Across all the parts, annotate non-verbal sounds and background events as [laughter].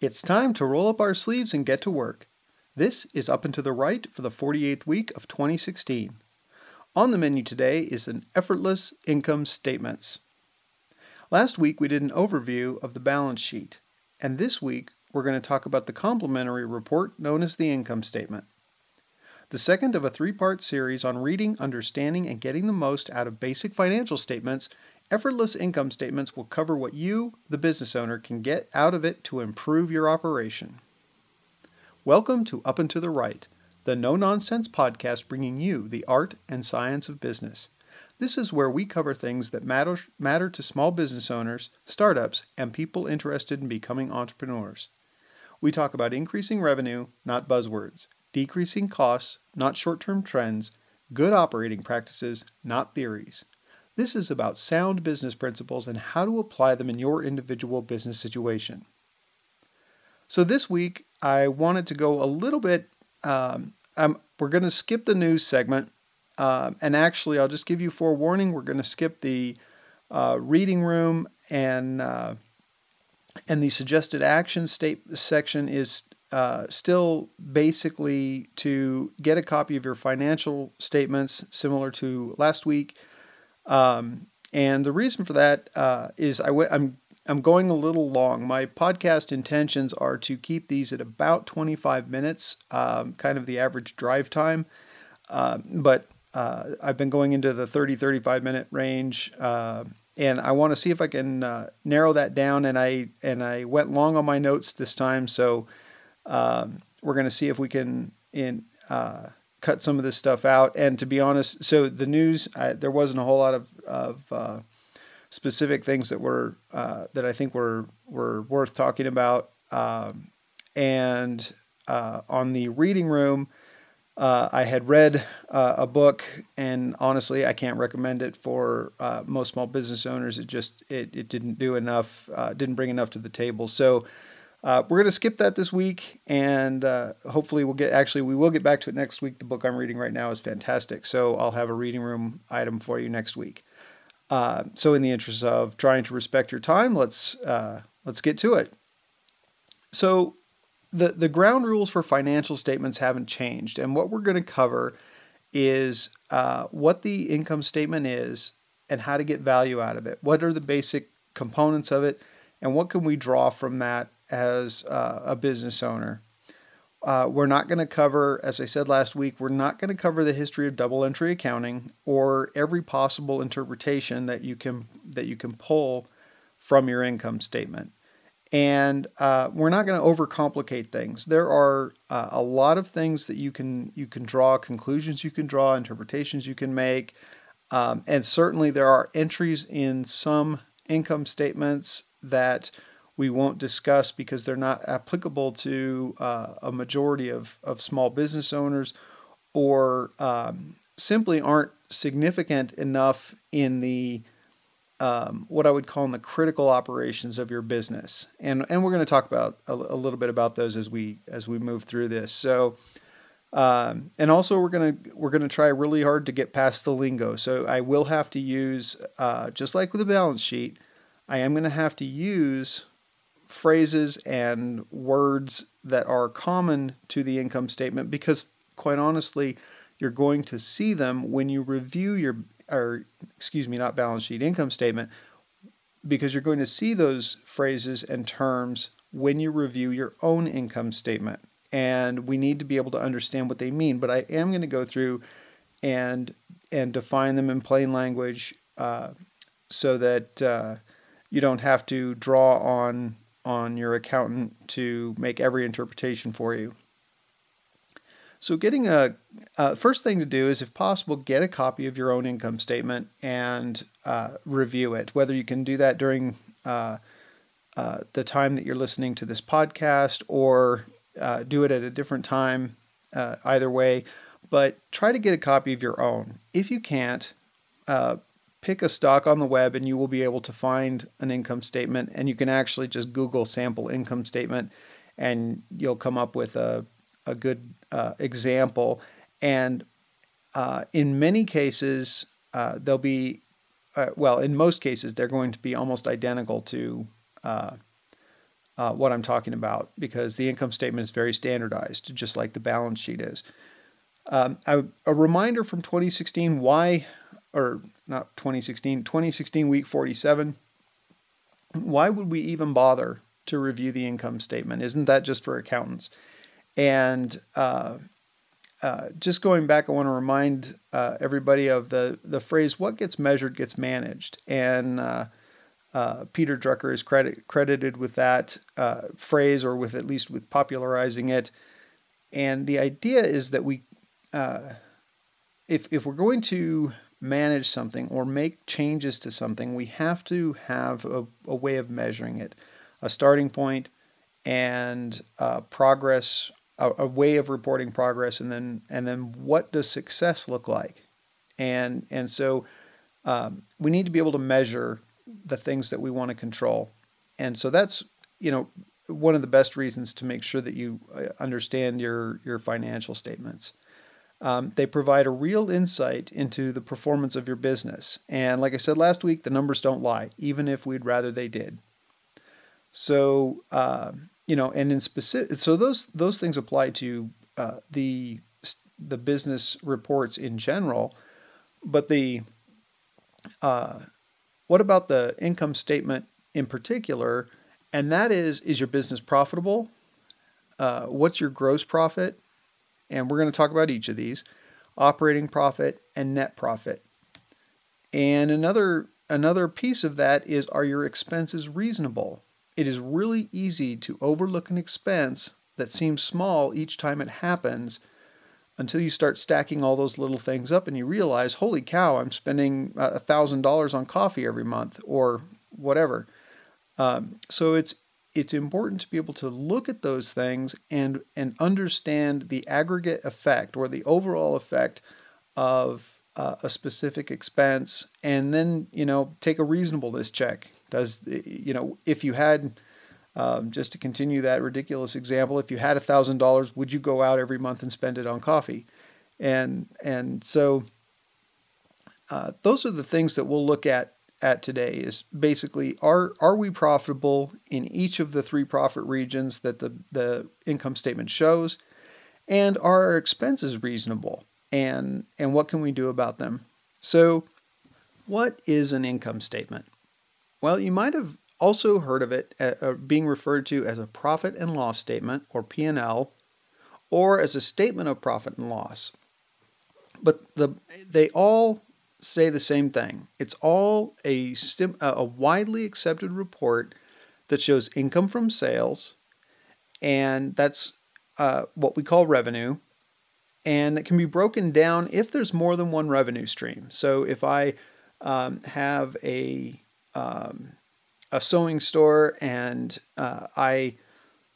It's time to roll up our sleeves and get to work. This is Up and to the Right for the 48th week of 2016. On the menu today is an effortless income statements. Last week we did an overview of the balance sheet, and this week we're going to talk about the complementary report known as the income statement. The second of a three part series on reading, understanding, and getting the most out of basic financial statements Effortless income statements will cover what you, the business owner, can get out of it to improve your operation. Welcome to Up and to the Right, the no nonsense podcast bringing you the art and science of business. This is where we cover things that matter, matter to small business owners, startups, and people interested in becoming entrepreneurs. We talk about increasing revenue, not buzzwords, decreasing costs, not short term trends, good operating practices, not theories. This is about sound business principles and how to apply them in your individual business situation. So, this week, I wanted to go a little bit. Um, we're going to skip the news segment. Um, and actually, I'll just give you forewarning we're going to skip the uh, reading room and uh, and the suggested action state section is uh, still basically to get a copy of your financial statements, similar to last week, um, and the reason for that uh, is I w- I'm I'm going a little long. My podcast intentions are to keep these at about 25 minutes, um, kind of the average drive time. Uh, but uh, I've been going into the 30 35 minute range, uh, and I want to see if I can uh, narrow that down. And I and I went long on my notes this time, so um, we're going to see if we can in uh, cut some of this stuff out. And to be honest, so the news I, there wasn't a whole lot of of uh, specific things that were uh, that I think were were worth talking about. Um, and uh, on the reading room, uh, I had read uh, a book, and honestly, I can't recommend it for uh, most small business owners. It just it, it didn't do enough, didn't bring enough to the table. So uh, we're going to skip that this week, and uh, hopefully we'll get. Actually, we will get back to it next week. The book I'm reading right now is fantastic, so I'll have a reading room item for you next week. Uh, so, in the interest of trying to respect your time, let's uh, let's get to it. So, the the ground rules for financial statements haven't changed, and what we're going to cover is uh, what the income statement is and how to get value out of it. What are the basic components of it, and what can we draw from that as uh, a business owner. Uh, we're not going to cover, as I said last week, we're not going to cover the history of double entry accounting or every possible interpretation that you can that you can pull from your income statement. And uh, we're not going to overcomplicate things. There are uh, a lot of things that you can you can draw conclusions, you can draw interpretations, you can make, um, and certainly there are entries in some income statements that we won't discuss because they're not applicable to uh, a majority of, of small business owners or um, simply aren't significant enough in the um, what I would call in the critical operations of your business, and and we're going to talk about a, a, little bit about those as we as we move through this. So, um, and also we're gonna we're gonna try really hard to get past the lingo. So I will have to use uh, just like with a balance sheet, I am going to have to use phrases and words that are common to the income statement because, quite honestly, you're going to see them when you review your, or excuse me, not balance sheet, income statement, because you're going to see those phrases and terms when you review your own income statement. And we need to be able to understand what they mean. But I am going to go through and and define them in plain language uh, so that uh, you don't have to draw on on your accountant to make every interpretation for you. So, getting a uh, first thing to do is, if possible, get a copy of your own income statement and uh, review it. Whether you can do that during uh, uh the time that you're listening to this podcast or uh, do it at a different time, uh, either way, but try to get a copy of your own. If you can't, pick a stock on the web and you will be able to find an income statement and you can actually just google sample income statement and you'll come up with a, a good uh, example and uh, in many cases uh, they'll be uh, well in most cases they're going to be almost identical to uh, uh, what I'm talking about because the income statement is very standardized, just like the balance sheet is. Um, reminder from 2016 why, or not 2016, 2016 week 47. Why would we even bother to review the income statement? Isn't that just for accountants? And uh, uh, just going back, I want to remind uh, everybody of the the phrase "what gets measured gets managed," and uh, uh, Peter Drucker is credit, credited with that uh, phrase, or with at least with popularizing it. And the idea is that we, if if we're going to manage something or make changes to something, we have to have a, a way of measuring it, a starting point, and progress a, a way of reporting progress, and then and then what does success look like, and and so um, we need to be able to measure the things that we want to control, and so that's you know one of the best reasons to make sure that you uh, understand your your financial statements. Um, they provide a real insight into the performance of your business. And like I said last week, the numbers don't lie, even if we'd rather they did. So, uh, you know, and in specific, so those those things apply to uh, the the business reports in general, but the uh, what about the income statement in particular? And that is, is your business profitable? Uh, what's your gross profit? And we're going to talk about each of these: operating profit and net profit. And another another piece of that is, are your expenses reasonable? It is really easy to overlook an expense that seems small each time it happens until you start stacking all those little things up and you realize, holy cow, I'm spending a $1,000 on coffee every month or whatever. Um, so it's it's important to be able to look at those things and and understand the aggregate effect or the overall effect of uh, a specific expense, and then you know take a reasonableness check. Does you know if you had um, just to continue that ridiculous example, if you had a thousand dollars, would you go out every month and spend it on coffee? And and so uh, those are the things that we'll look at at today. Is basically are are we profitable in each of the three profit regions that the the income statement shows, and are our expenses reasonable? And and what can we do about them? So, what is an income statement? Well, you might have also heard of it uh, uh, being referred to as a profit and loss statement or P&L or as a statement of profit and loss. But the they all say the same thing. It's all a a widely accepted report that shows income from sales and that's uh, what we call revenue and it can be broken down if there's more than one revenue stream. So if I um, have a um, a sewing store and uh, I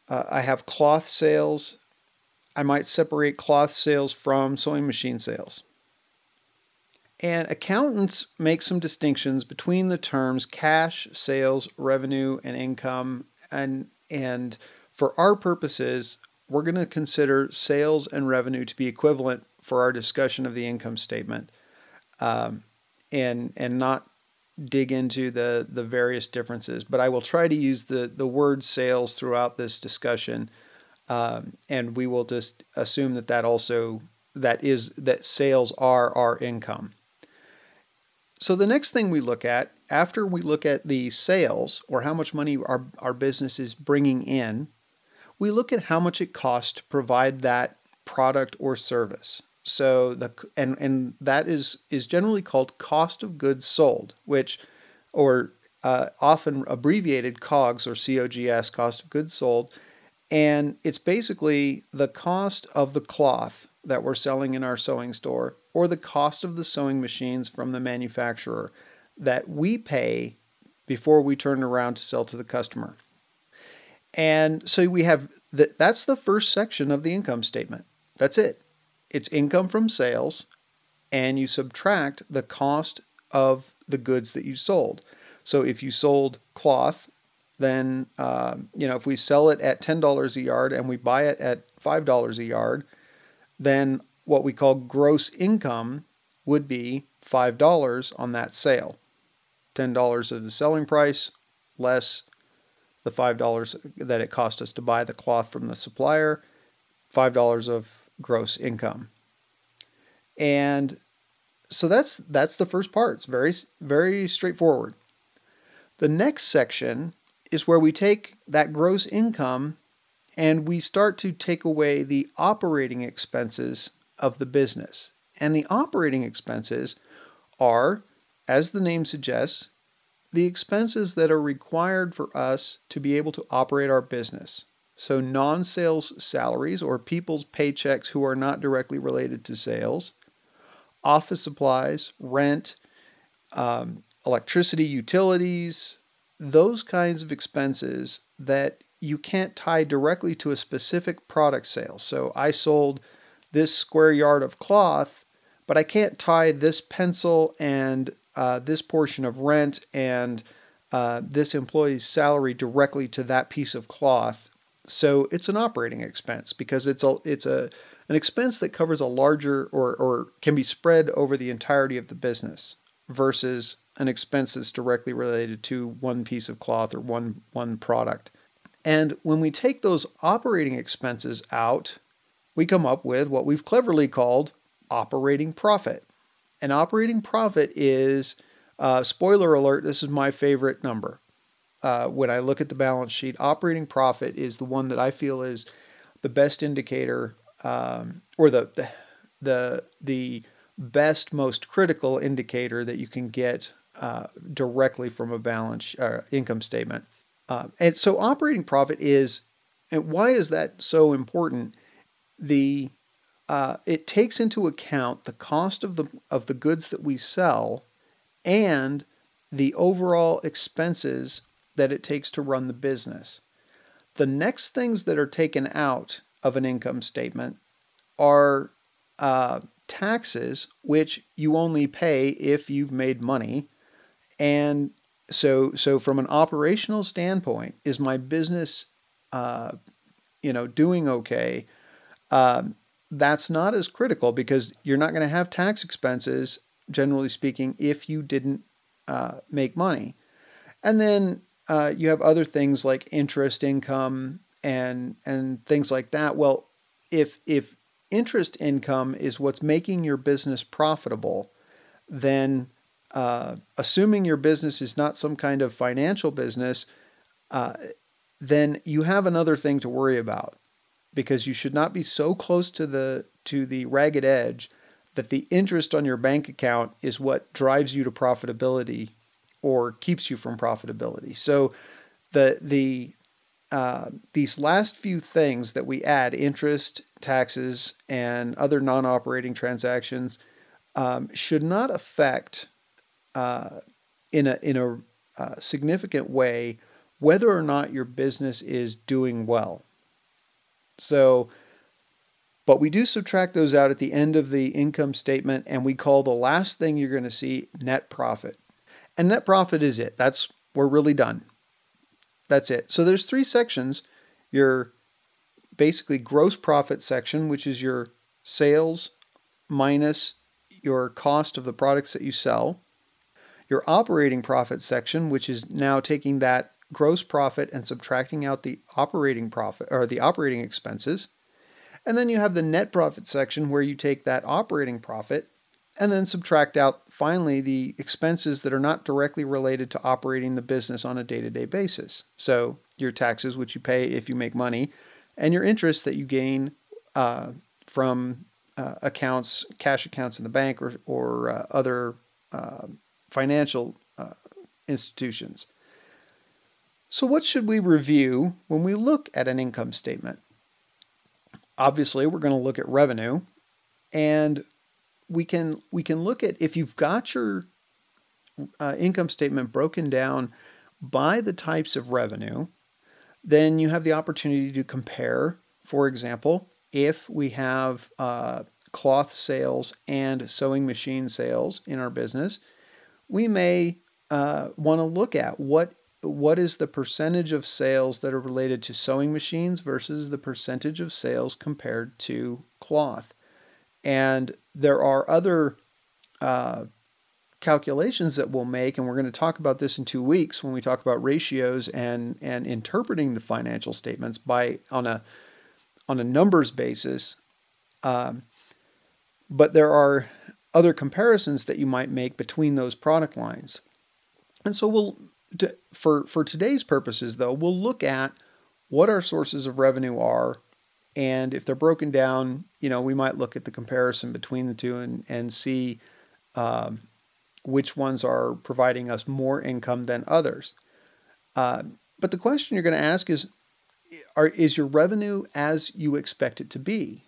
uh, I have cloth sales. I might separate cloth sales from sewing machine sales. And accountants make some distinctions between the terms cash, sales, revenue, and income. And, and for our purposes, we're going to consider sales and revenue to be equivalent for our discussion of the income statement um, and, and not dig into the the various differences, but I will try to use the the word sales throughout this discussion, um, and we will just assume that that also that is that sales are our income. So the next thing we look at after we look at the sales or how much money our our business is bringing in, we look at how much it costs to provide that product or service. So the and and that is is generally called cost of goods sold, which or uh, often abbreviated COGS or COGS, cost of goods sold, and it's basically the cost of the cloth that we're selling in our sewing store or the cost of the sewing machines from the manufacturer that we pay before we turn around to sell to the customer. And so we have that that's the first section of the income statement. That's it it's income from sales, and you subtract the cost of the goods that you sold. So if you sold cloth, then uh, you know if we sell it at ten dollars a yard and we buy it at five dollars a yard, then what we call gross income would be five dollars on that sale. Ten dollars of the selling price less the $5 that it cost us to buy the cloth from the supplier, $5 of gross income. And so that's that's the first part. It's very very straightforward. The next section is where we take that gross income and we start to take away the operating expenses of the business. And the operating expenses are, as the name suggests, the expenses that are required for us to be able to operate our business. So, non sales salaries or people's paychecks who are not directly related to sales, office supplies, rent, um, electricity, utilities, those kinds of expenses that you can't tie directly to a specific product sale. So I sold this square yard of cloth, but I can't tie this pencil and uh, this portion of rent and uh, this employee's salary directly to that piece of cloth. So it's an operating expense because it's a it's a an expense that covers a larger or, or can be spread over the entirety of the business versus an expense that's directly related to one piece of cloth or one one product. And when we take those operating expenses out, we come up with what we've cleverly called operating profit. And operating profit is, uh, spoiler alert, this is my favorite number. Uh, when I look at the balance sheet, operating profit is the one that I feel is the best indicator um, or the, the the the best, most critical indicator that you can get uh, directly from a balance uh, income statement. Uh, and so operating profit is, and why is that so important? The uh, it takes into account the cost of the of the goods that we sell and the overall expenses that it takes to run the business. The next things that are taken out of an income statement are uh, taxes, which you only pay if you've made money, and so so from an operational standpoint, is my business, uh, you know, doing okay? Um, that's not as critical because you're not going to have tax expenses, generally speaking, if you didn't uh, make money. And then uh, you have other things like interest income and and things like that. Well, if if interest income is what's making your business profitable, then uh, assuming your business is not some kind of financial business, uh, then you have another thing to worry about because you should not be so close to the to the ragged edge that the interest on your bank account is what drives you to profitability or keeps you from profitability. So the the uh, these last few things that we add interest, taxes, and other non operating transactions um, should not affect uh, in a, in a uh, significant way whether or not your business is doing well. So, but we do subtract those out at the end of the income statement, and we call the last thing you're going to see net profit. And net profit is it. That's we're really done. That's it. So there's three sections. Your basically gross profit section, which is your sales minus your cost of the products that you sell. Your operating profit section, which is now taking that gross profit and subtracting out the operating profit or the operating expenses. And then you have the net profit section where you take that operating profit and then subtract out finally the expenses that are not directly related to operating the business on a day to day basis. So, your taxes, which you pay if you make money, and your interest that you gain uh, from uh, accounts, cash accounts in the bank or, or uh, other uh, financial uh, institutions. So, what should we review when we look at an income statement? Obviously, we're going to look at revenue, and we can we can look at if you've got your uh, income statement broken down by the types of revenue, then you have the opportunity to compare. For example, if we have uh, cloth sales and sewing machine sales in our business, we may uh, want to look at what what is the percentage of sales that are related to sewing machines versus the percentage of sales compared to cloth. And there are other uh, calculations that we'll make, and we're going to talk about this in two weeks when we talk about ratios and and interpreting the financial statements by on a on a numbers basis. Um, but there are other comparisons that you might make between those product lines, and so we'll to, for for today's purposes though we'll look at what our sources of revenue are and if they're broken down, you know, we might look at the comparison between the two and, and see um, which ones are providing us more income than others. Uh, but the question you're going to ask is, are, is your revenue as you expect it to be?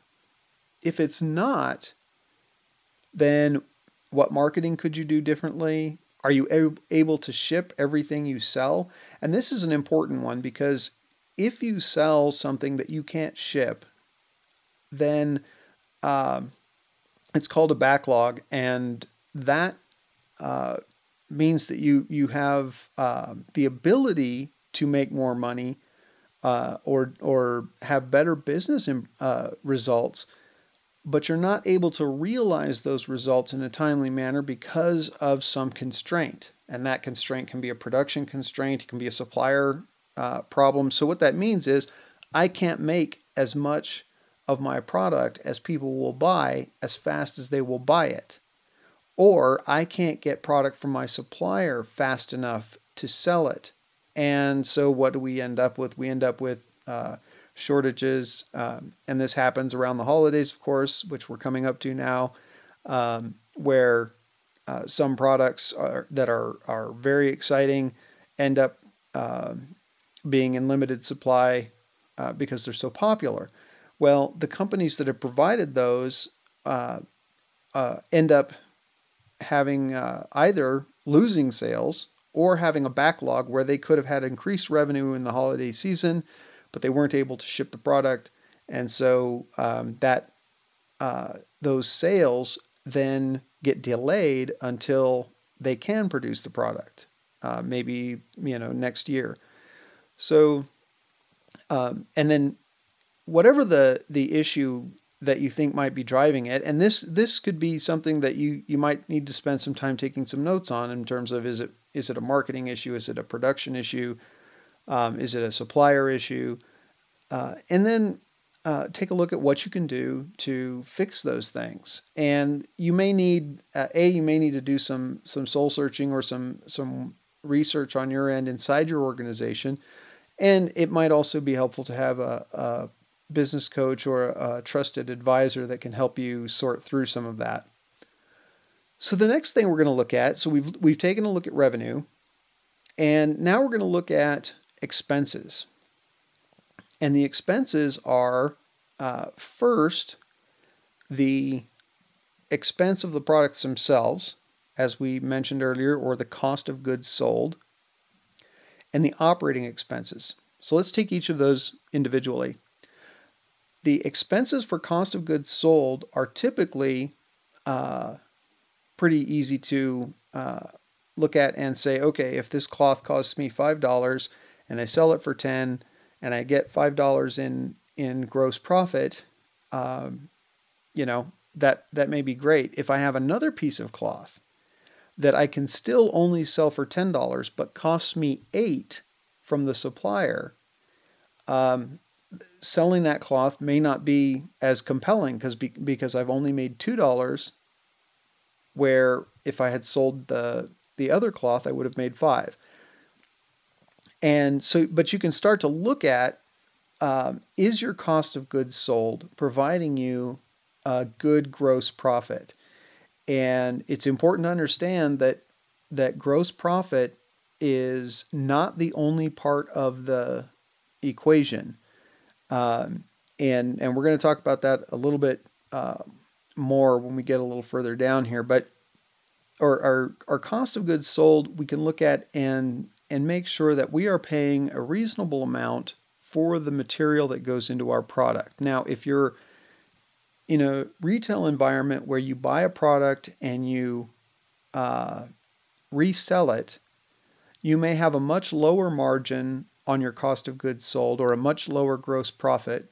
If it's not, then what marketing could you do differently? Are you able to ship everything you sell? And this is an important one because if you sell something that you can't ship, then um, it's called a backlog, and that uh, means that you you have uh, the ability to make more money uh, or or have better business in, uh, results, but you're not able to realize those results in a timely manner because of some constraint, and that constraint can be a production constraint, it can be a supplier uh, problem. So, what that means is I can't make as much of my product as people will buy as fast as they will buy it. Or I can't get product from my supplier fast enough to sell it. And so, what do we end up with? We end up with uh, shortages, um, and this happens around the holidays, of course, which we're coming up to now, um, where uh, some products are, that are, are very exciting end up uh, being in limited supply uh, because they're so popular. Well, the companies that have provided those uh, uh, end up having uh, either losing sales or having a backlog where they could have had increased revenue in the holiday season, but they weren't able to ship the product, and so um, that uh, those sales then get delayed until they can produce the product, uh, maybe you know next year. So, um, and then whatever the the issue that you think might be driving it, and this this could be something that you you might need to spend some time taking some notes on in terms of is it is it a marketing issue, is it a production issue, um, is it a supplier issue, uh, and then uh, take a look at what you can do to fix those things. And you may need uh, a you may need to do some some soul searching or some some research on your end inside your organization and it might also be helpful to have a, a business coach or a trusted advisor that can help you sort through some of that. So the next thing we're going to look at, so we've we've taken a look at revenue, and now we're going to look at expenses. And the expenses are uh, first the expense of the products themselves, as we mentioned earlier, or the cost of goods sold and the operating expenses. So let's take each of those individually. The expenses for cost of goods sold are typically uh, pretty easy to uh, look at and say, okay, if this cloth costs me five dollars and I sell it for ten, and I get five dollars in in gross profit, um, you know that that may be great. If I have another piece of cloth that I can still only sell for $10 but costs me 8 from the supplier, um, selling that cloth may not be as compelling because be, because I've only made $2 where if I had sold the the other cloth I would have made 5. And so but you can start to look at um, is your cost of goods sold providing you a good gross profit? And it's important to understand that that gross profit is not the only part of the equation. Um, and and we're going to talk about that a little bit uh, more when we get a little further down here. But our, our our cost of goods sold we can look at and and make sure that we are paying a reasonable amount for the material that goes into our product. Now, if you're in a retail environment where you buy a product and you uh, resell it, you may have a much lower margin on your cost of goods sold or a much lower gross profit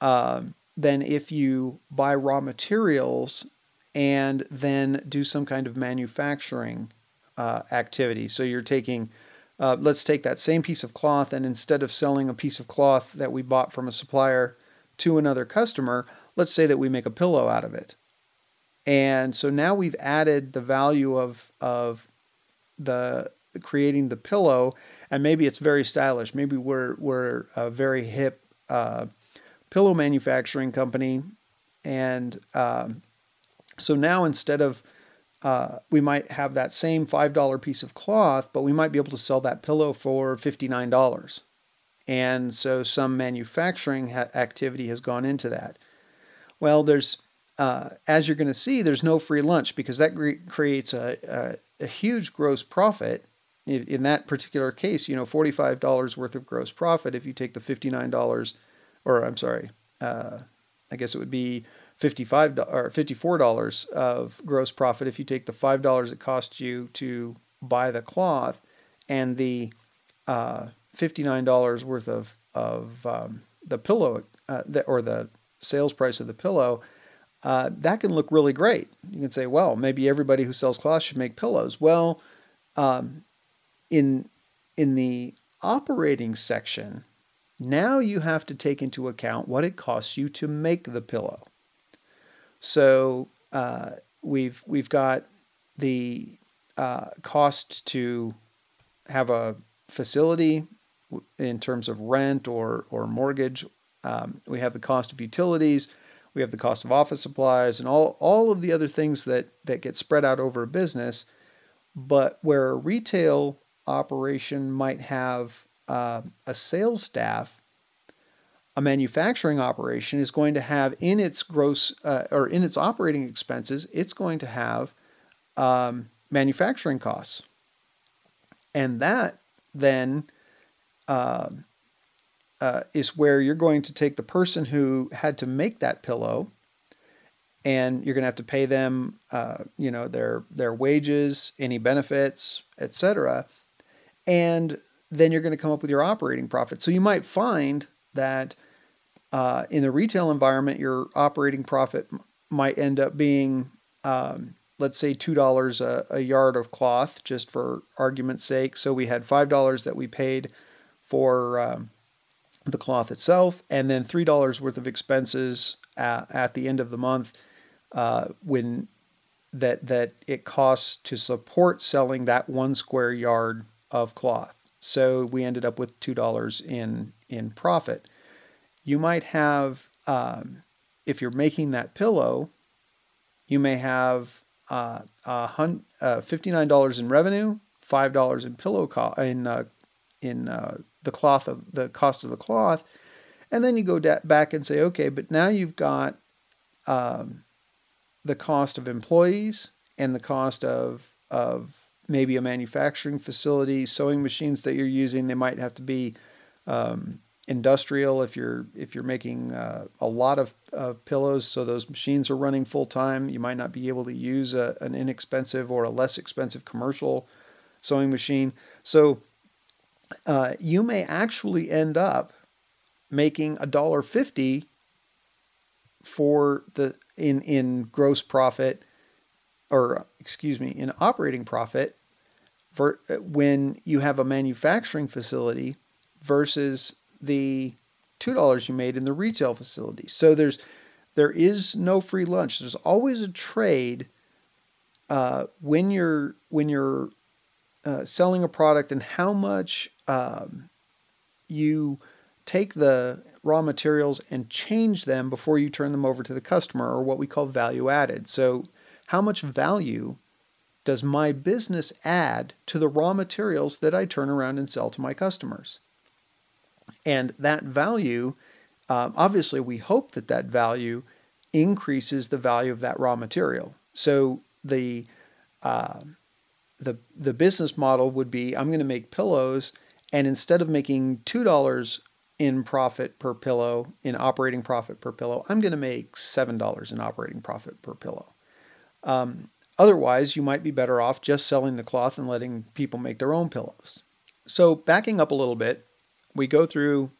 uh, than if you buy raw materials and then do some kind of manufacturing uh, activity. So you're taking, uh, let's take that same piece of cloth, and instead of selling a piece of cloth that we bought from a supplier to another customer, let's say that we make a pillow out of it. And so now we've added the value of, of the creating the pillow, and maybe it's very stylish. Maybe we're, we're a very hip uh, pillow manufacturing company. And um, so now instead of uh, we might have that same $5 piece of cloth, but we might be able to sell that pillow for $59. And so some manufacturing ha- activity has gone into that. Well, there's, uh, as you're going to see, there's no free lunch because that cre- creates a, a, a, huge gross profit. In, in that particular case, you know, $45 worth of gross profit if you take the $59, or I'm sorry, uh, I guess it would be fifty-five or fifty-four dollars of gross profit if you take the five dollars it cost you to buy the cloth and the uh, fifty-nine dollars worth of of um, the pillow uh, the, or the sales price of the pillow. Uh, that can look really great. You can say, well, maybe everybody who sells cloth should make pillows. Well, um, in in the operating section, now you have to take into account what it costs you to make the pillow. So uh, we've we've got the uh, cost to have a facility in terms of rent or or mortgage. Um, we have the cost of utilities. We have the cost of office supplies and all all of the other things that that get spread out over a business. But where a retail operation might have uh, a sales staff a manufacturing operation is going to have in its gross uh, or in its operating expenses, it's going to have um, manufacturing costs. And that then uh, uh, is where you're going to take the person who had to make that pillow and you're going to have to pay them, uh, you know, their, their wages, any benefits, etc. And then you're going to come up with your operating profit. So you might find that uh, in the retail environment, your operating profit m- might end up being, um, let's say, $2 a, a yard of cloth, just for argument's sake. So we had $5 that we paid for um, the cloth itself, and then $3 worth of expenses at, at the end of the month uh, when that that it costs to support selling that one square yard of cloth. So we ended up with two dollars in in profit you might have, um, if you're making that pillow, you may have uh, uh, $59 in revenue, $5 in pillow co- in, uh, in uh, the cloth of the cost of the cloth. And then you go da- back and say, okay, but now you've got um, the cost of employees and the cost of, of maybe a manufacturing facility, sewing machines that you're using. They might have to be um, industrial if you're if you're making uh, a lot of, of pillows so those machines are running full time you might not be able to use a, an inexpensive or a less expensive commercial sewing machine. So uh, you may actually end up making a dollar fifty for the in in gross profit or excuse me in operating profit for when you have a manufacturing facility versus the two dollars you made in the retail facility. So there's there is no free lunch. There's always a trade uh, when you're when you're uh, selling a product and how much um, you take the raw materials and change them before you turn them over to the customer, or what we call value added. So, how much value does my business add to the raw materials that I turn around and sell to my customers? And that value, um, obviously, we hope that that value increases the value of that raw material. So the uh, the the business model would be I'm going to make pillows, and instead of making two dollars in profit per pillow, in operating profit per pillow, I'm going to make seven dollars in operating profit per pillow. Um, otherwise, you might be better off just selling the cloth and letting people make their own pillows. So backing up a little bit, we go through,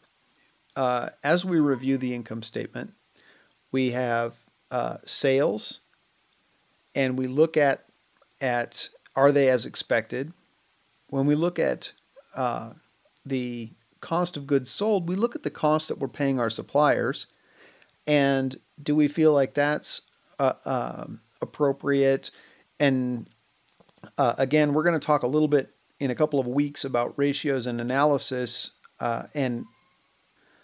uh, as we review the income statement, we have uh, sales, and we look at at are they as expected? When we look at uh, the cost of goods sold, we look at the cost that we're paying our suppliers, and do we feel like that's uh, um, appropriate? And uh, again, we're going to talk a little bit in a couple of weeks about ratios and analysis. Uh, and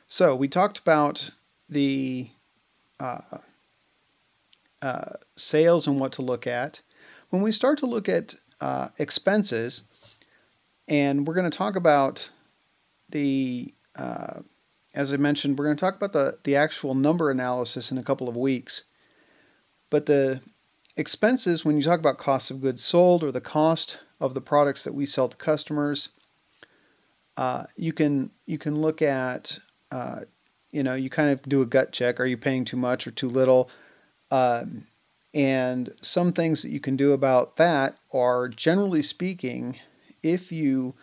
so we talked about the uh, uh, sales and what to look at. When we start to look at uh, expenses, and we're going to talk about the, uh, as I mentioned, we're going to talk about the, the actual number analysis in a couple of weeks. But the expenses, when you talk about cost of goods sold or the cost of the products that we sell to customers, uh, you can you can look at uh, you know you kind of do a gut check. Are you paying too much or too little? Um, and some things that you can do about that are generally speaking, if you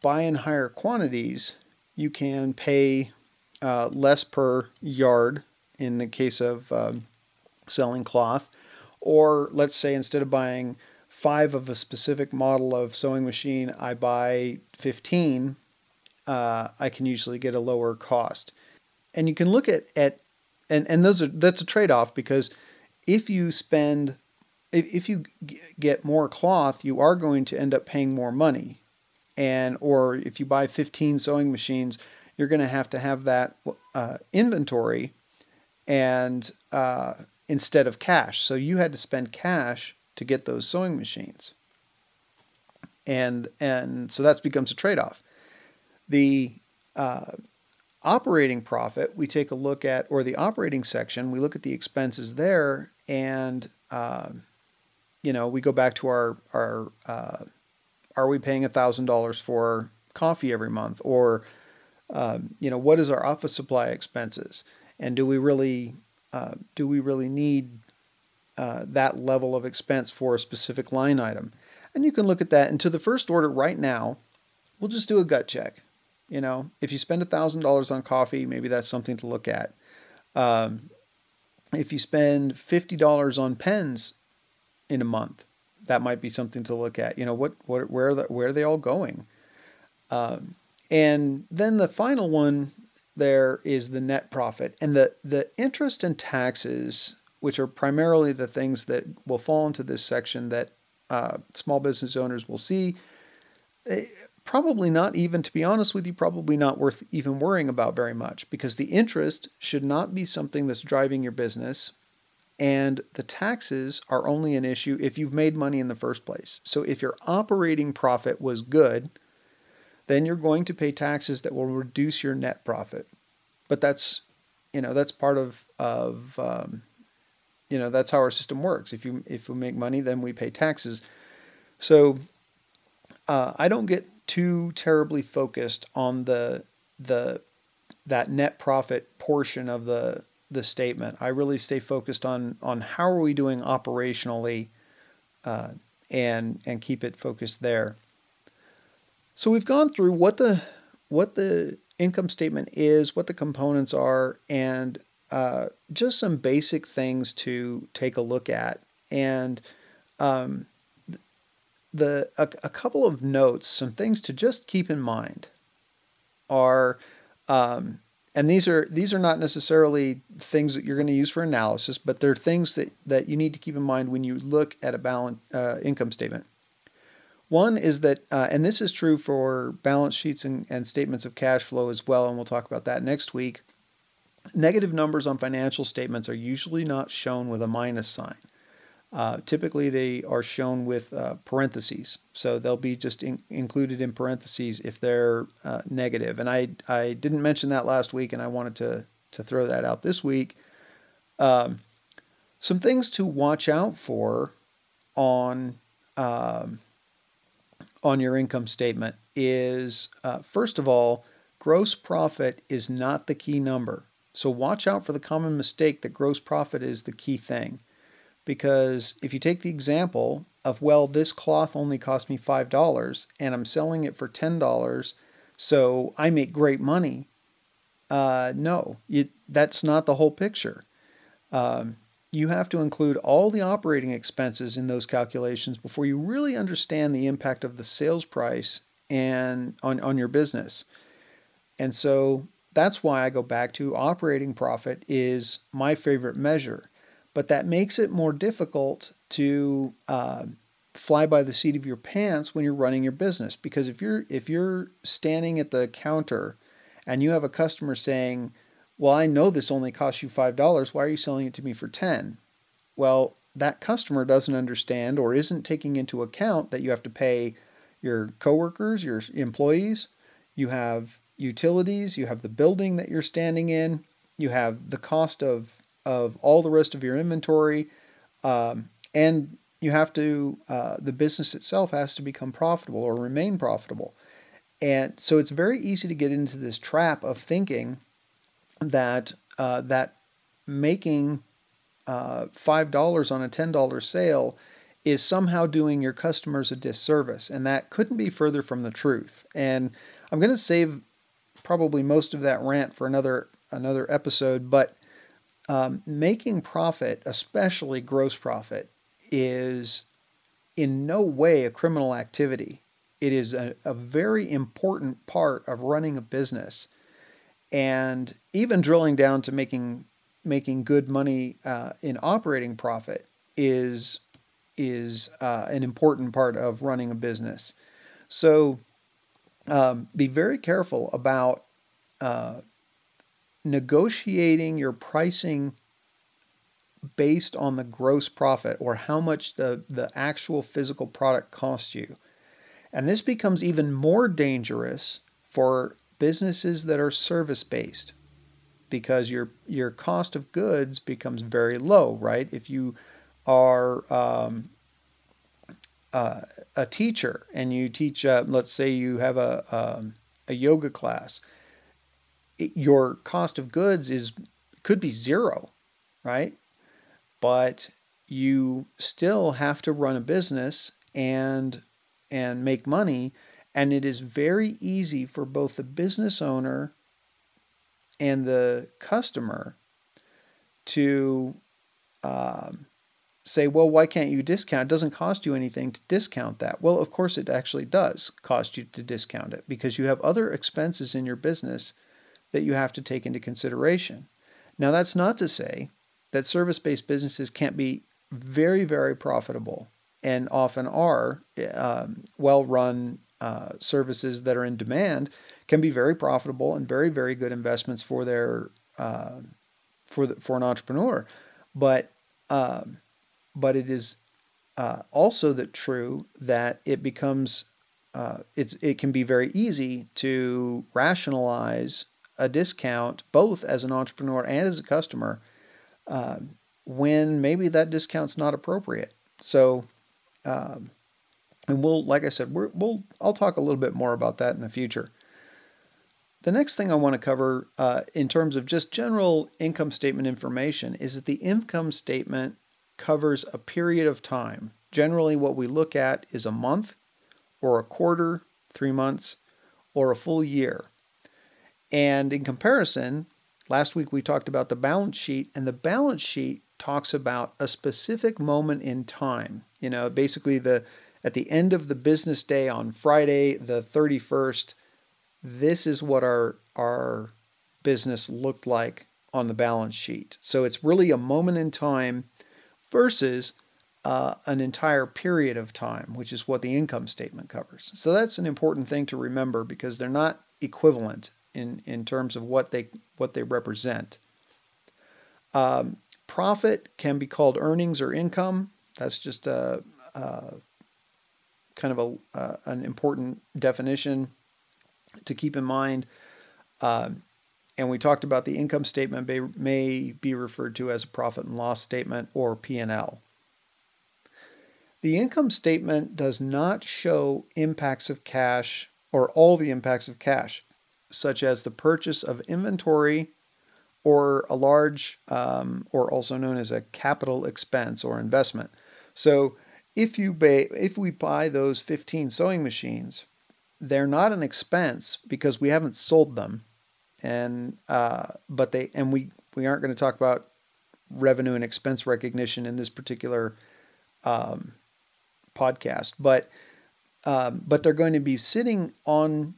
buy in higher quantities, you can pay uh, less per yard in the case of um, selling cloth. Or let's say instead of buying five of a specific model of sewing machine, I buy 15, uh, I can usually get a lower cost. And you can look at, at and, and those are that's a trade-off because if you spend if, if you get more cloth, you are going to end up paying more money. And or if you buy 15 sewing machines, you're going to have to have that uh, inventory and uh, instead of cash. So you had to spend cash to get those sewing machines. And and so that becomes a trade-off. The uh, operating profit, we take a look at, or the operating section, we look at the expenses there, and uh, you know we go back to our our uh, are we paying a thousand dollars for coffee every month, or um, you know what is our office supply expenses, and do we really uh, do we really need uh, that level of expense for a specific line item? And you can look at that. And to the first order right now, we'll just do a gut check. You know, if you spend $1,000 on coffee, maybe that's something to look at. Um, if you spend $50 on pens in a month, that might be something to look at. You know, what, what where, the, where are they all going? Um, and then the final one there is the net profit. And the, the interest and taxes, which are primarily the things that will fall into this section that uh, small business owners will see, eh, probably not even, to be honest with you, probably not worth even worrying about very much because the interest should not be something that's driving your business. And the taxes are only an issue if you've made money in the first place. So if your operating profit was good, then you're going to pay taxes that will reduce your net profit. But that's, you know, that's part of of um, you know that's how our system works. If you if we make money, then we pay taxes. So uh, I don't get too terribly focused on the the that net profit portion of the the statement. I really stay focused on on how are we doing operationally, uh, and and keep it focused there. So we've gone through what the what the income statement is, what the components are, and uh, just some basic things to take a look at. And um, the a, a, couple of notes, some things to just keep in mind are, um, and these are these are not necessarily things that you're going to use for analysis, but they're things that that you need to keep in mind when you look at a balance uh, income statement. One is that, uh, and this is true for balance sheets and, and statements of cash flow as well, and we'll talk about that next week. Negative numbers on financial statements are usually not shown with a minus sign. Uh, typically, they are shown with uh, parentheses, so they'll be just in, included in parentheses if they're uh, negative. And I I didn't mention that last week, and I wanted to to throw that out this week. Um, some things to watch out for on um, on your income statement is uh, first of all, gross profit is not the key number. So watch out for the common mistake that gross profit is the key thing. Because if you take the example of, well, this cloth only cost me $5 and I'm selling it for $10, so I make great money. Uh, no, that's not the whole picture. Um, you have to include all the operating expenses in those calculations before you really understand the impact of the sales price and on, on your business. And so that's why I go back to operating profit is my favorite measure. But that makes it more difficult to uh, fly by the seat of your pants when you're running your business because if you're if you're standing at the counter and you have a customer saying, "Well, I know this only costs you $5. Why are you selling it to me for 10?" Well, that customer doesn't understand or isn't taking into account that you have to pay your coworkers, your employees, you have utilities, you have the building that you're standing in, you have the cost of of all the rest of your inventory, um, and you have to uh, the business itself has to become profitable or remain profitable. And so it's very easy to get into this trap of thinking that uh, that making uh, five dollars on a ten dollar sale is somehow doing your customers a disservice, and that couldn't be further from the truth. And I'm going to save probably most of that rant for another another episode, but um, making profit, especially gross profit, is in no way a criminal activity. It is a, a very important part of running a business. And even drilling down to making making good money uh, in operating profit is is uh, an important part of running a business. So um, be very careful about uh, negotiating your pricing based on the gross profit or how much the, the actual physical product costs you. And this becomes even more dangerous for businesses that are service based because your your cost of goods becomes very low, right? If you are um, uh, a teacher and you teach, uh, let's say you have a um, a yoga class, your cost of goods is could be zero, right? But you still have to run a business and and make money, and it is very easy for both the business owner and the customer to um, say, well, why can't you discount? It doesn't cost you anything to discount that. Well, of course, it actually does cost you to discount it because you have other expenses in your business that you have to take into consideration. Now, that's not to say that service based businesses can't be very, very profitable and often are um, well run uh, services that are in demand can be very profitable and very, very good investments for their uh, for the, for an entrepreneur. But um, but it is uh, also that true that it becomes uh, it's it can be very easy to rationalize a discount both as an entrepreneur and as a customer uh, when maybe that discount's not appropriate. So, um, and we'll like I said, we will I'll talk a little bit more about that in the future. The next thing I want to cover uh, in terms of just general income statement information is that the income statement covers a period of time. Generally, what we look at is a month, or a quarter, three months, or a full year. And in comparison, last week we talked about the balance sheet, and the balance sheet talks about a specific moment in time. You know, basically the at the end of the business day on Friday the 31st, this is what our our business looked like on the balance sheet. So it's really a moment in time versus uh, an entire period of time, which is what the income statement covers. So that's an important thing to remember because they're not equivalent in, in terms of what they what they represent. Um, profit can be called earnings or income. That's just a, a kind of a, an important definition to keep in mind. Uh, and we talked about the income statement may, may be referred to as a profit and loss statement or P&L. The income statement does not show impacts of cash or all the impacts of cash, such as the purchase of inventory or a large, um, or also known as a capital expense or investment. So if you buy, if we buy those 15 sewing machines, they're not an expense because we haven't sold them, and uh, but they and we we aren't going to talk about revenue and expense recognition in this particular um, podcast, but um, but they're going to be sitting on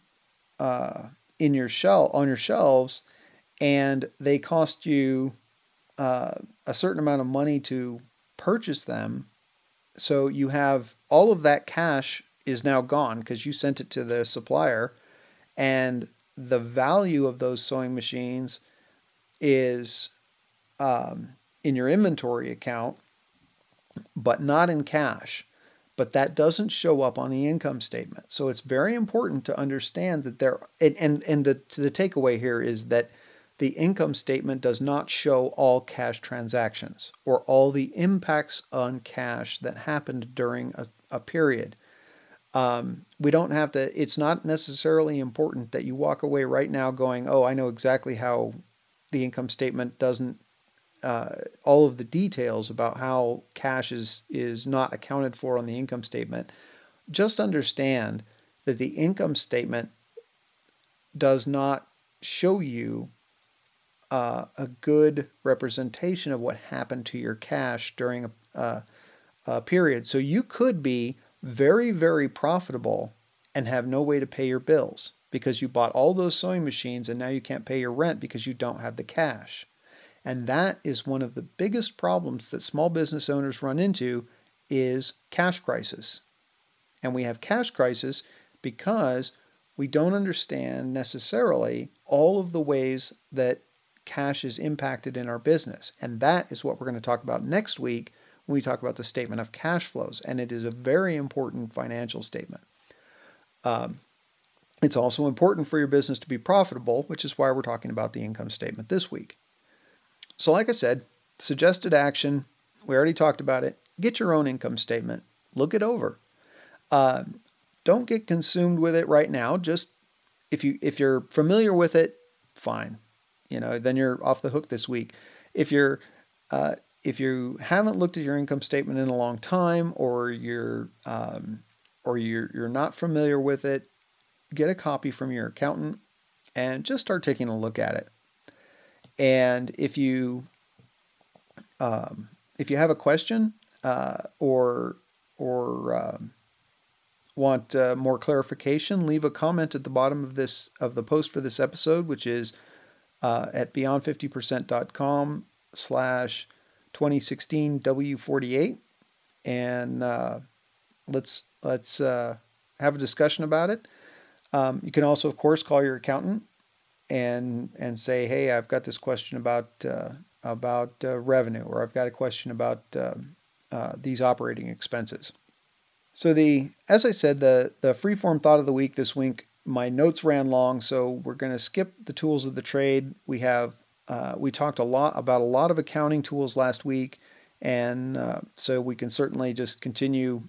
uh, in your shell on your shelves, and they cost you uh, a certain amount of money to purchase them. So you have all of that cash is now gone because you sent it to the supplier, and the value of those sewing machines is um, in your inventory account, but not in cash. But that doesn't show up on the income statement. So it's very important to understand that there, and, and, and the, the takeaway here is that the income statement does not show all cash transactions or all the impacts on cash that happened during a, a period. Um, we don't have to, it's not necessarily important that you walk away right now going, oh, I know exactly how the income statement doesn't, uh, all of the details about how cash is, is not accounted for on the income statement. Just understand that the income statement does not show you uh, a good representation of what happened to your cash during a, a period. So you could be very, very profitable and have no way to pay your bills because you bought all those sewing machines and now you can't pay your rent because you don't have the cash. And that is one of the biggest problems that small business owners run into is cash crisis. And we have cash crisis because we don't understand necessarily all of the ways that cash is impacted in our business. And that is what we're going to talk about next week when we talk about the statement of cash flows. And it is a very important financial statement. Um, it's also important for your business to be profitable, which is why we're talking about the income statement this week. So, like I said, suggested action, we already talked about it. Get your own income statement, look it over. Uh, don't get consumed with it right now. Just if you if you're familiar with it, fine you know, then you're off the hook this week. If you're uh, if you haven't looked at your income statement in a long time, or you're um, or you're you're not familiar with it, get a copy from your accountant and just start taking a look at it. And if you um, if you have a question uh, or or um, want uh, more clarification, leave a comment at the bottom of this of the post for this episode, which is uh, at beyond50percent.com slash 2016 W48 and uh, let's let's uh, have a discussion about it. Um, you can also, of course, call your accountant and and say, hey, I've got this question about uh, about uh, revenue, or I've got a question about uh, uh, these operating expenses. So the as I said, the the freeform thought of the week this week my notes ran long, so we're going to skip the tools of the trade. We have uh, we talked a lot about a lot of accounting tools last week, and uh, so we can certainly just continue.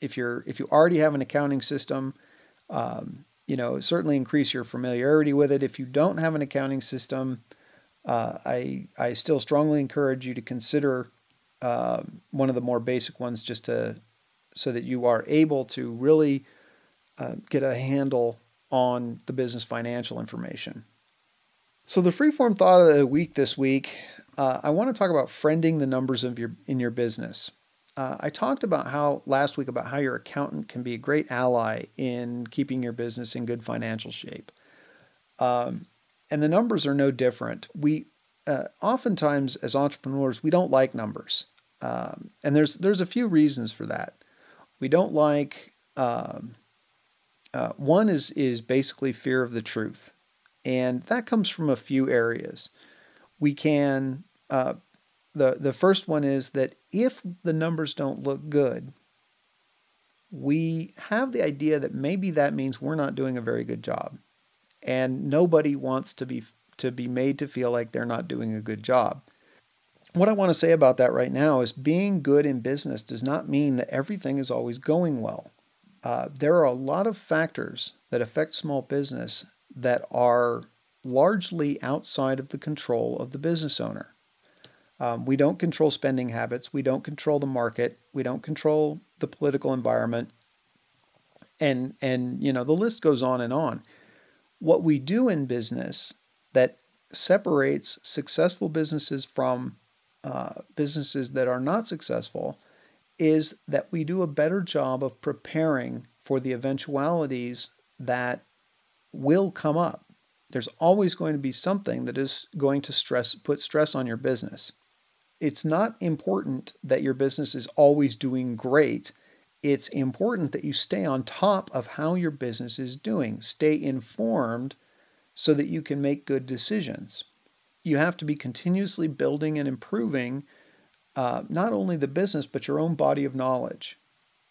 If you're if you already have an accounting system, um, you know certainly increase your familiarity with it. If you don't have an accounting system, uh, I I still strongly encourage you to consider uh, one of the more basic ones, just to so that you are able to really uh, get a handle on the business financial information. So the freeform thought of the week this week, uh, I want to talk about friending the numbers of your in your business. Uh, I talked about how last week about how your accountant can be a great ally in keeping your business in good financial shape, um, and the numbers are no different. We uh, oftentimes as entrepreneurs we don't like numbers, um, and there's there's a few reasons for that. We don't like um, uh, one is is basically fear of the truth, and that comes from a few areas. We can uh, the the first one is that if the numbers don't look good, we have the idea that maybe that means we're not doing a very good job, and nobody wants to be to be made to feel like they're not doing a good job. What I want to say about that right now is being good in business does not mean that everything is always going well uh, there are a lot of factors that affect small business that are largely outside of the control of the business owner. Um, we don't control spending habits. We don't control the market. We don't control the political environment. And, and you know, the list goes on and on. What we do in business that separates successful businesses from uh, businesses that are not successful is that we do a better job of preparing for the eventualities that will come up. There's always going to be something that is going to stress put stress on your business. It's not important that your business is always doing great. It's important that you stay on top of how your business is doing. Stay informed so that you can make good decisions. You have to be continuously building and improving uh, not only the business, but your own body of knowledge.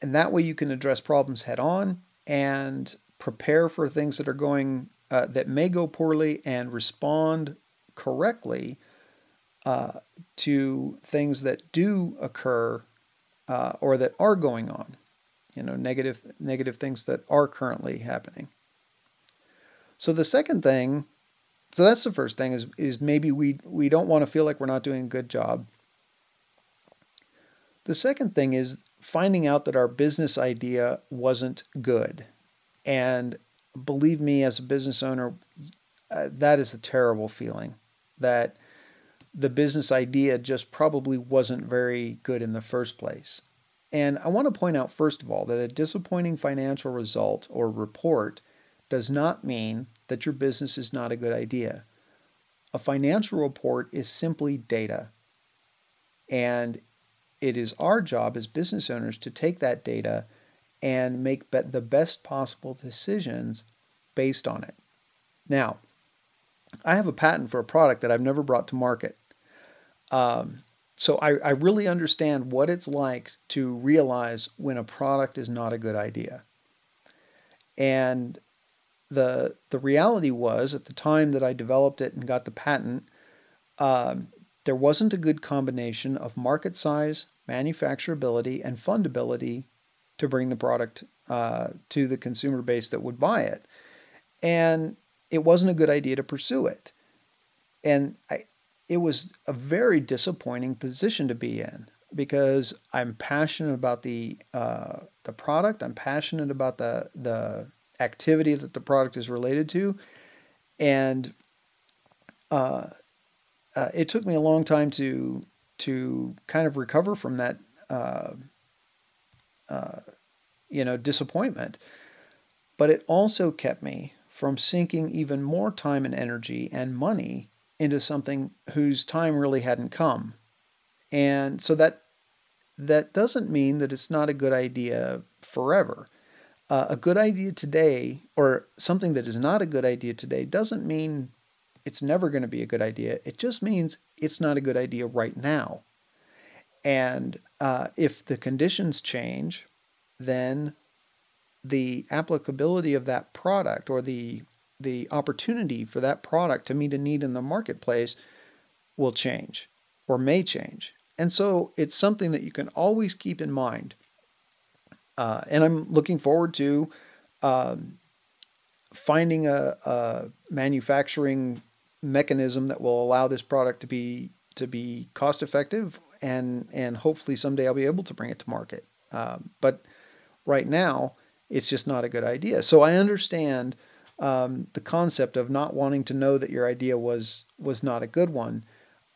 And that way you can address problems head on and prepare for things that are going, uh, that may go poorly and respond correctly uh, to things that do occur uh, or that are going on. You know, negative negative things that are currently happening. So the second thing, so that's the first thing is is maybe we we don't want to feel like we're not doing a good job. The second thing is finding out that our business idea wasn't good. And believe me as a business owner, uh, that is a terrible feeling that the business idea just probably wasn't very good in the first place. And I want to point out, first of all, that a disappointing financial result or report does not mean that your business is not a good idea. A financial report is simply data. And it is our job as business owners to take that data and make the best possible decisions based on it. Now, I have a patent for a product that I've never brought to market. Um, so I, I really understand what it's like to realize when a product is not a good idea. And the the reality was at the time that I developed it and got the patent, um, there wasn't a good combination of market size, manufacturability, and fundability to bring the product uh, to the consumer base that would buy it, and it wasn't a good idea to pursue it. And I, it was a very disappointing position to be in because I'm passionate about the uh, the product. I'm passionate about the the activity that the product is related to. And uh, uh, it took me a long time to to kind of recover from that, uh, uh, you know, disappointment. But it also kept me from sinking even more time and energy and money into something whose time really hadn't come. And so that that doesn't mean that it's not a good idea forever. Uh, a good idea today, or something that is not a good idea today, doesn't mean it's never going to be a good idea. It just means it's not a good idea right now. And uh, if the conditions change, then the applicability of that product or the the opportunity for that product to meet a need in the marketplace will change or may change. And so it's something that you can always keep in mind uh, and I'm looking forward to um, finding a, a, manufacturing mechanism that will allow this product to be to be cost effective and and hopefully someday I'll be able to bring it to market. Um, but right now, it's just not a good idea. So I understand um, the concept of not wanting to know that your idea was was not a good one.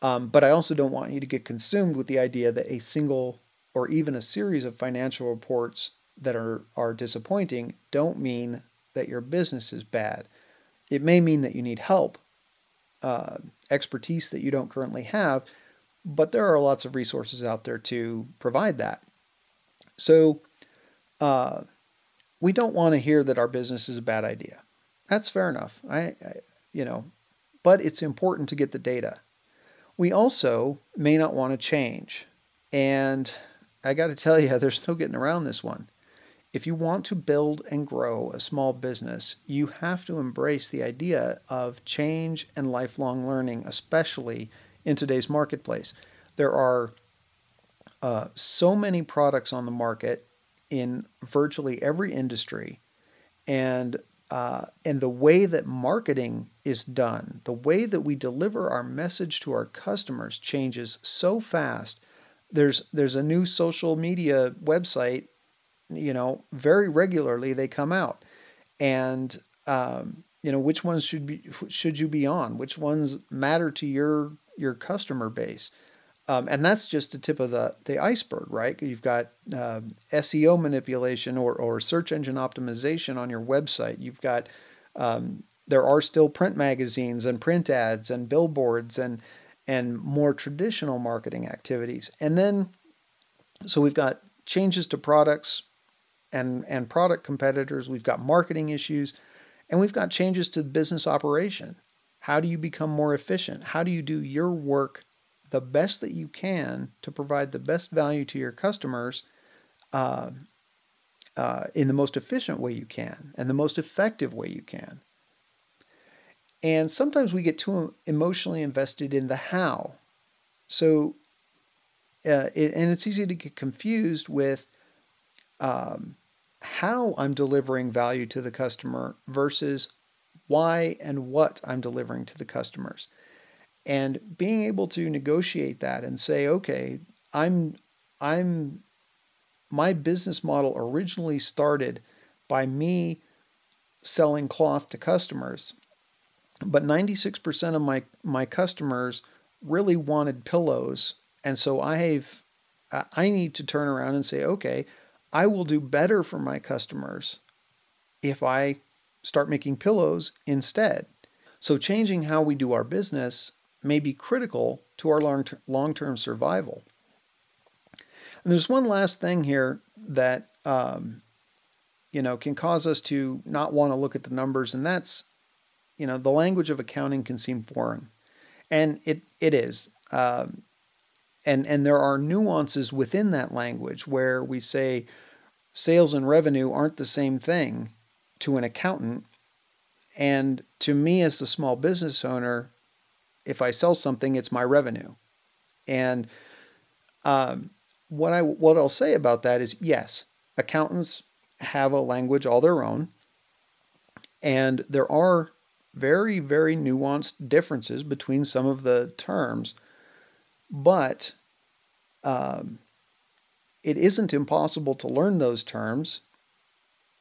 Um, but I also don't want you to get consumed with the idea that a single or even a series of financial reports that are, are disappointing don't mean that your business is bad. It may mean that you need help, uh, expertise that you don't currently have, but there are lots of resources out there to provide that. So, uh, we don't want to hear that our business is a bad idea. That's fair enough. I, I, you know, but it's important to get the data. We also may not want to change, and I got to tell you, [laughs] there's no getting around this one. If you want to build and grow a small business, you have to embrace the idea of change and lifelong learning, especially in today's marketplace. There are uh, so many products on the market in virtually every industry, and uh, and the way that marketing is done, the way that we deliver our message to our customers changes so fast. There's there's a new social media website, you know, very regularly they come out, and um, you know which ones should be should you be on? Which ones matter to your your customer base um, and that's just the tip of the, the iceberg right you've got um, seo manipulation or, or search engine optimization on your website you've got um, there are still print magazines and print ads and billboards and and more traditional marketing activities and then so we've got changes to products and and product competitors we've got marketing issues and we've got changes to business operation. How do you become more efficient? How do you do your work the best that you can to provide the best value to your customers uh, uh, in the most efficient way you can and the most effective way you can? And sometimes we get too emotionally invested in the how. So, uh, it, and it's easy to get confused with um, how I'm delivering value to the customer versus why and what I'm delivering to the customers. And being able to negotiate that and say, okay, I'm I'm my business model originally started by me selling cloth to customers. But 96% of my my customers really wanted pillows, and so I've I need to turn around and say, okay, I will do better for my customers if I start making pillows instead. So, changing how we do our business may be critical to our long term survival. And there's one last thing here that um, you know can cause us to not want to look at the numbers, and that's you know the language of accounting can seem foreign, and it it is. Um, and and there are nuances within that language where we say sales and revenue aren't the same thing to an accountant and to me as a small business owner if i sell something it's my revenue. And um, what i what i'll say about that is yes accountants have a language all their own. And there are very very nuanced differences between some of the terms. But um, it isn't impossible to learn those terms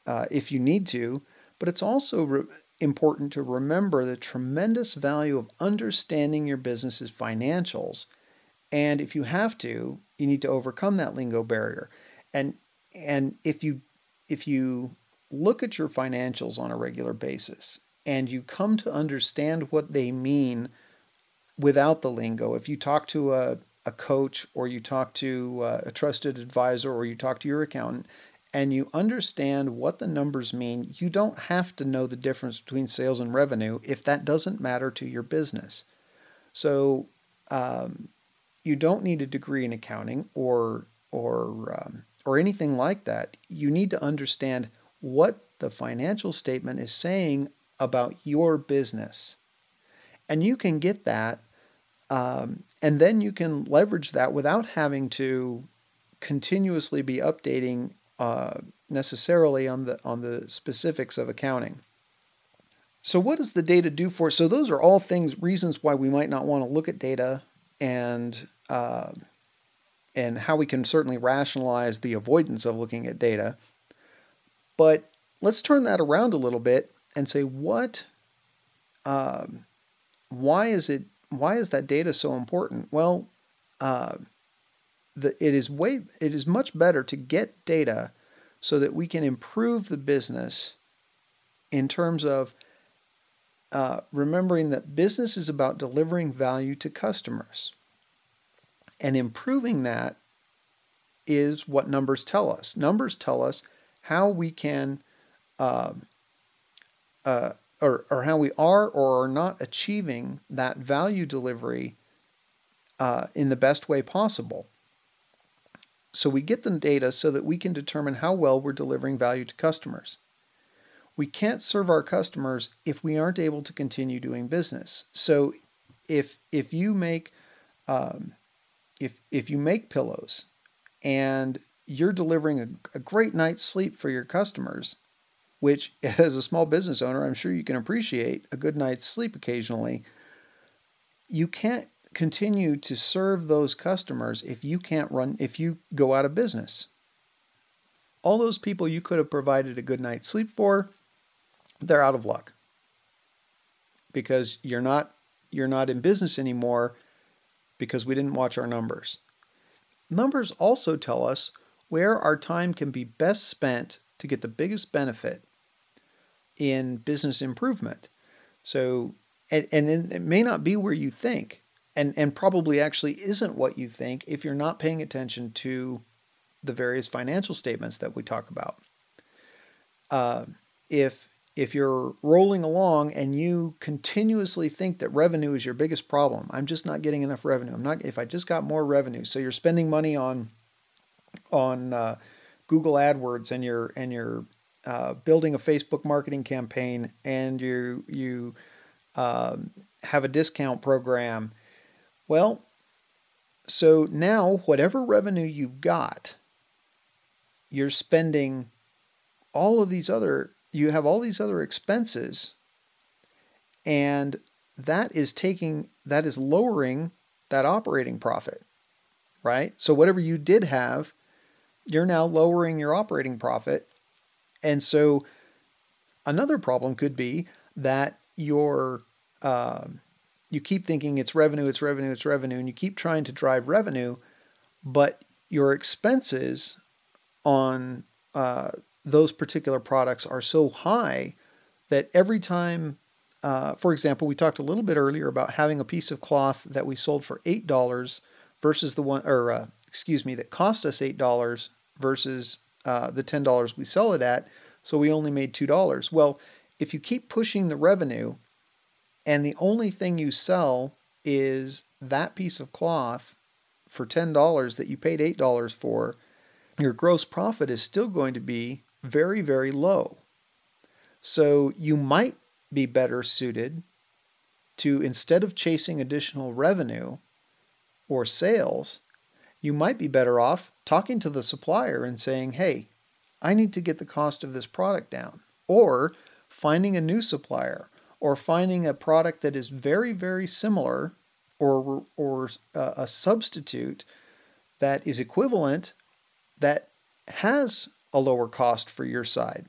uh, if you need to, but it's also re- important to remember the tremendous value of understanding your business's financials. And if you have to, you need to overcome that lingo barrier. And and if you if you look at your financials on a regular basis and you come to understand what they mean without the lingo, if you talk to a a coach or you talk to uh, a trusted advisor or you talk to your accountant and you understand what the numbers mean, you don't have to know the difference between sales and revenue if that doesn't matter to your business. So um, you don't need a degree in accounting or or um, or anything like that. You need to understand what the financial statement is saying about your business, and you can get that um, and then you can leverage that without having to continuously be updating uh, necessarily on the on the specifics of accounting. So what does the data do for? So those are all things, reasons why we might not want to look at data, and uh, and how we can certainly rationalize the avoidance of looking at data. But let's turn that around a little bit and say what. Um, why is it why is that data so important? Well, uh, the, it is way it is much better to get data so that we can improve the business in terms of uh, remembering that business is about delivering value to customers. And improving that is what numbers tell us. Numbers tell us how we can uh, uh, or, or how we are or are not achieving that value delivery uh, in the best way possible. So we get the data so that we can determine how well we're delivering value to customers. We can't serve our customers if we aren't able to continue doing business. So if if you make um, if if you make pillows and you're delivering a, a great night's sleep for your customers, which, [laughs] as a small business owner, I'm sure you can appreciate a good night's sleep occasionally. You can't continue to serve those customers if you can't run, if you go out of business. All those people you could have provided a good night's sleep for, they're out of luck. because you're not you're not in business anymore because we didn't watch our numbers. Numbers also tell us where our time can be best spent to get the biggest benefit in business improvement. So, and, and it may not be where you think, and, and probably actually isn't what you think if you're not paying attention to the various financial statements that we talk about. Uh, if if you're rolling along and you continuously think that revenue is your biggest problem, I'm just not getting enough revenue. I'm not if I just got more revenue. So you're spending money on on uh, Google AdWords and you're and you're uh, building a Facebook marketing campaign and you you um, have a discount program. Well, so now whatever revenue you've got, you're spending all of these other you have all these other expenses and that is taking that is lowering that operating profit right? So whatever you did have you're now lowering your operating profit. And so another problem could be that your uh, you keep thinking it's revenue it's revenue it's revenue and you keep trying to drive revenue but your expenses on uh, those particular products are so high that every time, uh, for example, we talked a little bit earlier about having a piece of cloth that we sold for eight dollars versus the one, or uh, excuse me, that cost us eight dollars versus uh, the ten dollars we sell it at. So we only made two dollars. Well, if you keep pushing the revenue, and the only thing you sell is that piece of cloth for ten dollars that you paid eight dollars for, your gross profit is still going to be very, very low. So you might be better suited to, instead of chasing additional revenue or sales, you might be better off talking to the supplier and saying, hey, I need to get the cost of this product down. Or finding a new supplier or finding a product that is very, very similar or, or uh, a substitute that is equivalent that has a lower cost for your side.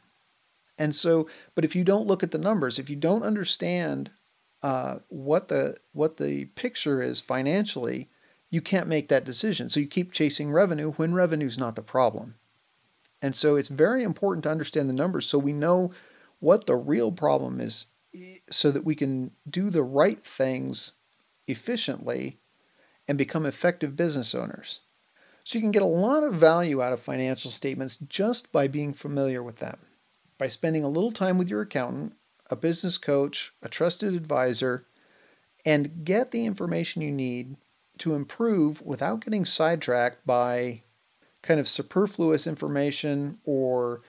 And so, but if you don't look at the numbers, if you don't understand uh, what the what the picture is financially, you can't make that decision. So you keep chasing revenue when revenue is not the problem. And so it's very important to understand the numbers so we know what the real problem is, so that we can do the right things efficiently and become effective business owners. So you can get a lot of value out of financial statements just by being familiar with them. By spending a little time with your accountant, a business coach, a trusted advisor, and get the information you need to improve without getting sidetracked by kind of superfluous information or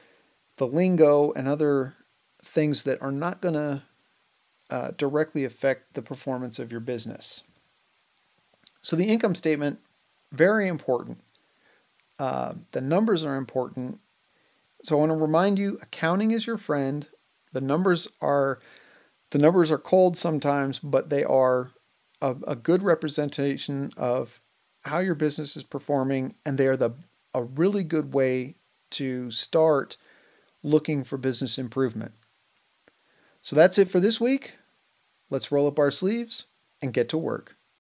the lingo and other things that are not going to uh, directly affect the performance of your business. So, the income statement very important. Uh, the numbers are important. So I want to remind you, accounting is your friend. The numbers are the numbers are cold sometimes, but they are a, a good representation of how your business is performing, and they are the a really good way to start looking for business improvement. So that's it for this week. Let's roll up our sleeves and get to work.